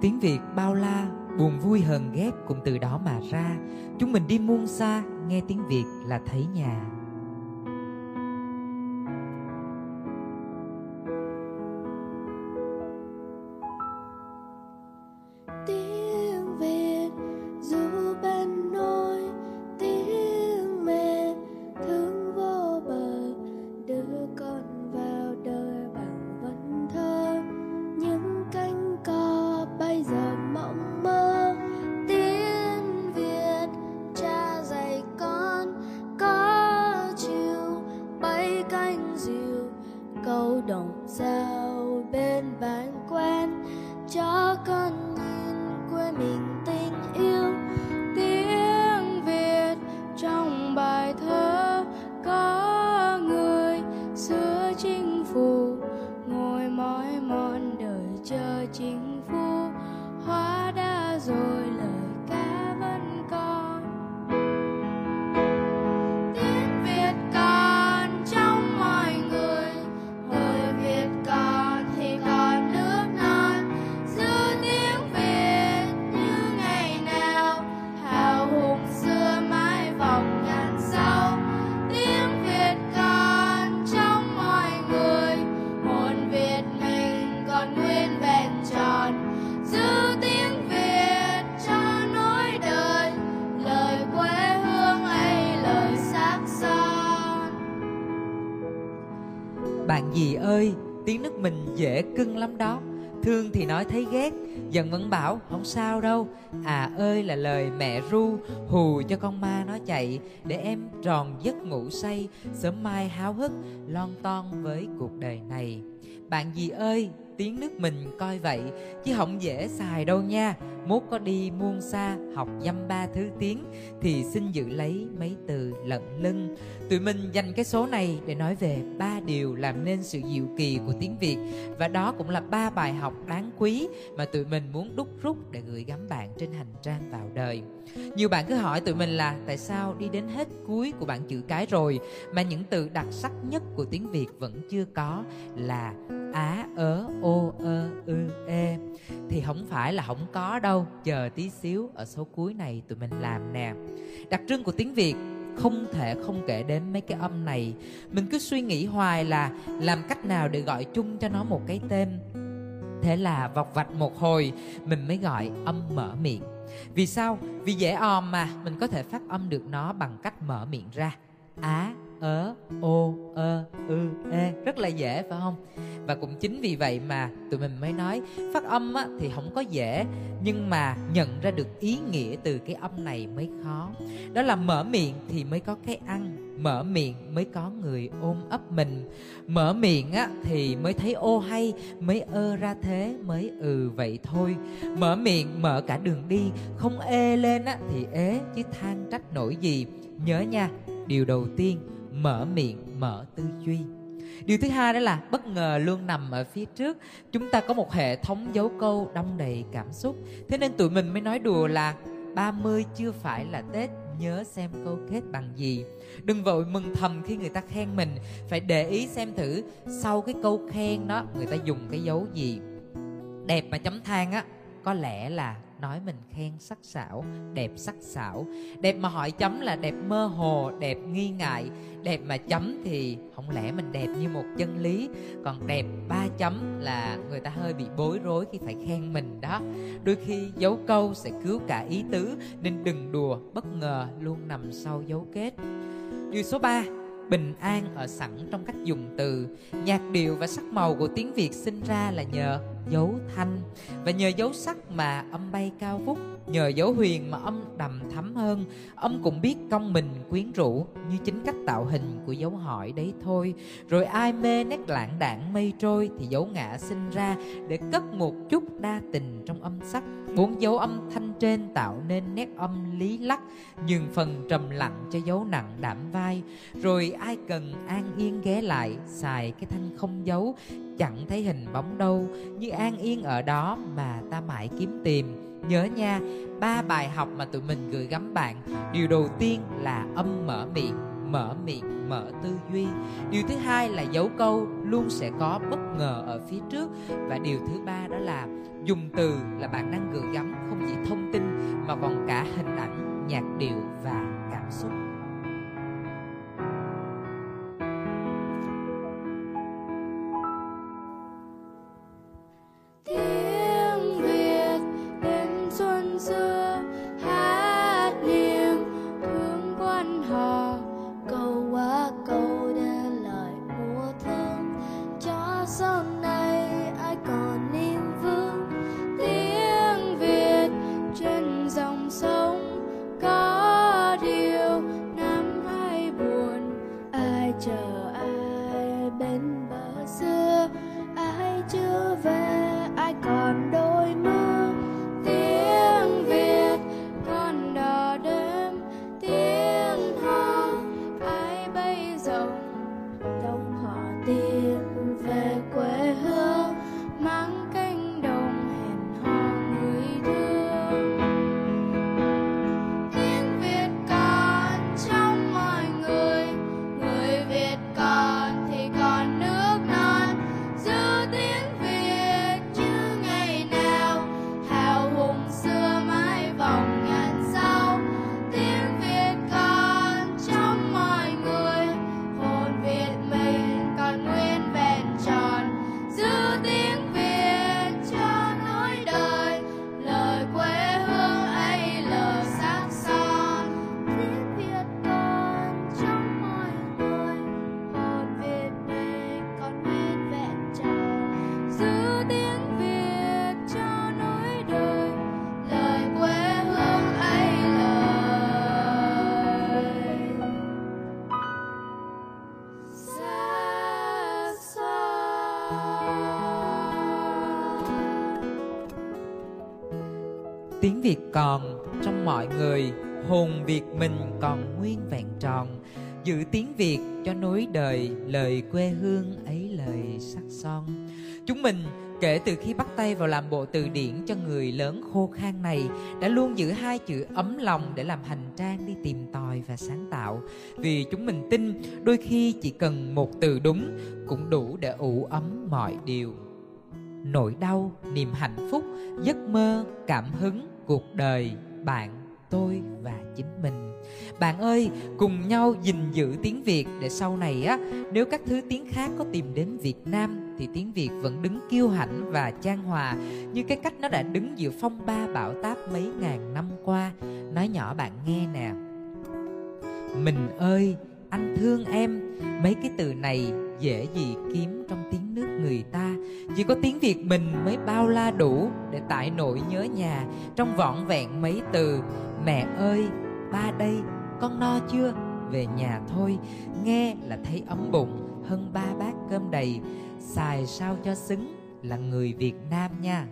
tiếng việt bao la, buồn vui hờn ghét cũng từ đó mà ra. Chúng mình đi muôn xa, nghe tiếng việt là thấy nhà. Bạn gì ơi, tiếng nước mình dễ cưng lắm đó. Thương thì nói thấy ghét dần vẫn bảo, không sao đâu à ơi là lời mẹ ru, hù cho con ma nó chạy, để em tròn giấc ngủ say, sớm mai háo hức, lon ton với cuộc đời này. Bạn gì ơi tiếng nước mình coi vậy, chứ không dễ xài đâu nha. Mốt có đi muôn xa, học dăm ba thứ tiếng, thì xin giữ lấy mấy từ lận lưng. Tụi mình dành cái số này để nói về ba điều làm nên sự diệu kỳ của tiếng việt, và đó cũng là ba bài học đáng quý mà tụi mình muốn đúc rút để gửi gắm bạn trên hành trang vào đời. Nhiều bạn cứ hỏi tụi mình là, tại sao đi đến hết cuối của bảng chữ cái rồi mà những từ đặc sắc nhất của tiếng việt vẫn chưa có? là, á ớ. ơ không phải là không có đâu. Chờ tí xíu, ở số cuối này tụi mình làm nè. Đặc trưng của tiếng việt, không thể không kể đến mấy cái âm này. Mình cứ suy nghĩ hoài là làm cách nào để gọi chung cho nó một cái tên. Thế là vọc vạch một hồi, mình mới gọi âm mở miệng. Vì sao? Vì dễ òm mà, mình có thể phát âm được nó bằng cách mở miệng ra. Á ớ ô ơ ư ê. Rất là dễ phải không? Và cũng chính vì vậy mà tụi mình mới nói phát âm á, thì không có dễ nhưng mà nhận ra được ý nghĩa từ cái âm này mới khó. Đó là mở miệng thì mới có cái ăn mở miệng mới có người ôm ấp mình. Mở miệng á thì mới thấy ô hay mới ơ ra thế mới ừ vậy thôi. Mở miệng mở cả đường đi không ê lên á thì ế chứ than trách nổi gì. Nhớ nha điều đầu tiên, mở miệng, mở tư duy. Điều thứ hai đó là bất ngờ luôn nằm ở phía trước. Chúng ta có một hệ thống dấu câu đong đầy cảm xúc. Thế nên tụi mình mới nói đùa là 30 chưa phải là Tết, Nhớ xem câu kết bằng gì. Đừng vội mừng thầm khi người ta khen mình, Phải để ý xem thử Sau cái câu khen đó Người ta dùng cái dấu gì. Đẹp mà chấm than á, Có lẽ là nói mình khen sắc sảo, đẹp sắc sảo. Đẹp mà hỏi chấm là đẹp mơ hồ, đẹp nghi ngại. Đẹp mà chấm thì không lẽ mình đẹp như một chân lý. Còn đẹp ba chấm là người ta hơi bị bối rối khi phải khen mình đó. Đôi khi dấu câu sẽ cứu cả ý tứ, nên đừng đùa, bất ngờ luôn nằm sau dấu kết. Điều số 3 bình an ở sẵn trong cách dùng từ. Nhạc điệu và sắc màu của tiếng việt sinh ra là nhờ dấu thanh. Và nhờ dấu sắc mà âm bay cao vút, nhờ dấu huyền mà âm đầm thắm hơn, âm cũng biết công mình quyến rũ như chính cách tạo hình của dấu hỏi đấy thôi. Rồi ai mê nét lãng đảng mây trôi thì dấu ngã sinh ra để cất một chút đa tình trong âm sắc. Bốn dấu âm thanh trên tạo nên nét âm lý lắc, nhường phần trầm lặng cho dấu nặng đảm vai. Rồi ai cần an yên ghé lại, xài cái thanh không dấu chẳng thấy hình bóng đâu. Như an yên ở đó mà ta mãi kiếm tìm. Nhớ nha, ba bài học mà tụi mình gửi gắm bạn, điều đầu tiên là âm mở miệng mở miệng, mở tư duy. Điều thứ hai là dấu câu luôn sẽ có bất ngờ ở phía trước. Và điều thứ ba đó là dùng từ là bạn đang gửi gắm, không chỉ thông tin mà còn cả hình ảnh, nhạc điệu và cảm xúc. Tiếng việt còn, trong mọi người, hồn việt mình còn nguyên vẹn tròn. Giữ tiếng việt cho nối đời, lời quê hương ấy lời sắc son. Chúng mình, kể từ khi bắt tay vào làm bộ từ điển cho người lớn khô khan này, đã luôn giữ hai chữ ấm lòng để làm hành trang đi tìm tòi và sáng tạo. Vì chúng mình tin, đôi khi chỉ cần một từ đúng cũng đủ để ủ ấm mọi điều. Nỗi đau, niềm hạnh phúc, giấc mơ, cảm hứng cuộc đời bạn, tôi và chính mình. Bạn ơi, cùng nhau gìn giữ tiếng việt để sau này á, nếu các thứ tiếng khác có tìm đến việt nam thì tiếng việt vẫn đứng kiêu hãnh và trang hòa như cái cách nó đã đứng giữa phong ba bão táp mấy ngàn năm qua. Nói nhỏ bạn nghe nè. Mình ơi anh thương em. Mấy cái từ này dễ gì kiếm trong tiếng nước người ta. Chỉ có tiếng việt mình mới bao la đủ để tải nỗi nhớ nhà. Trong vỏn vẹn mấy từ, mẹ ơi, ba đây, con no chưa? về nhà thôi. Nghe là thấy ấm bụng, hơn ba bát cơm đầy. Xài sao cho xứng là người việt nam nha.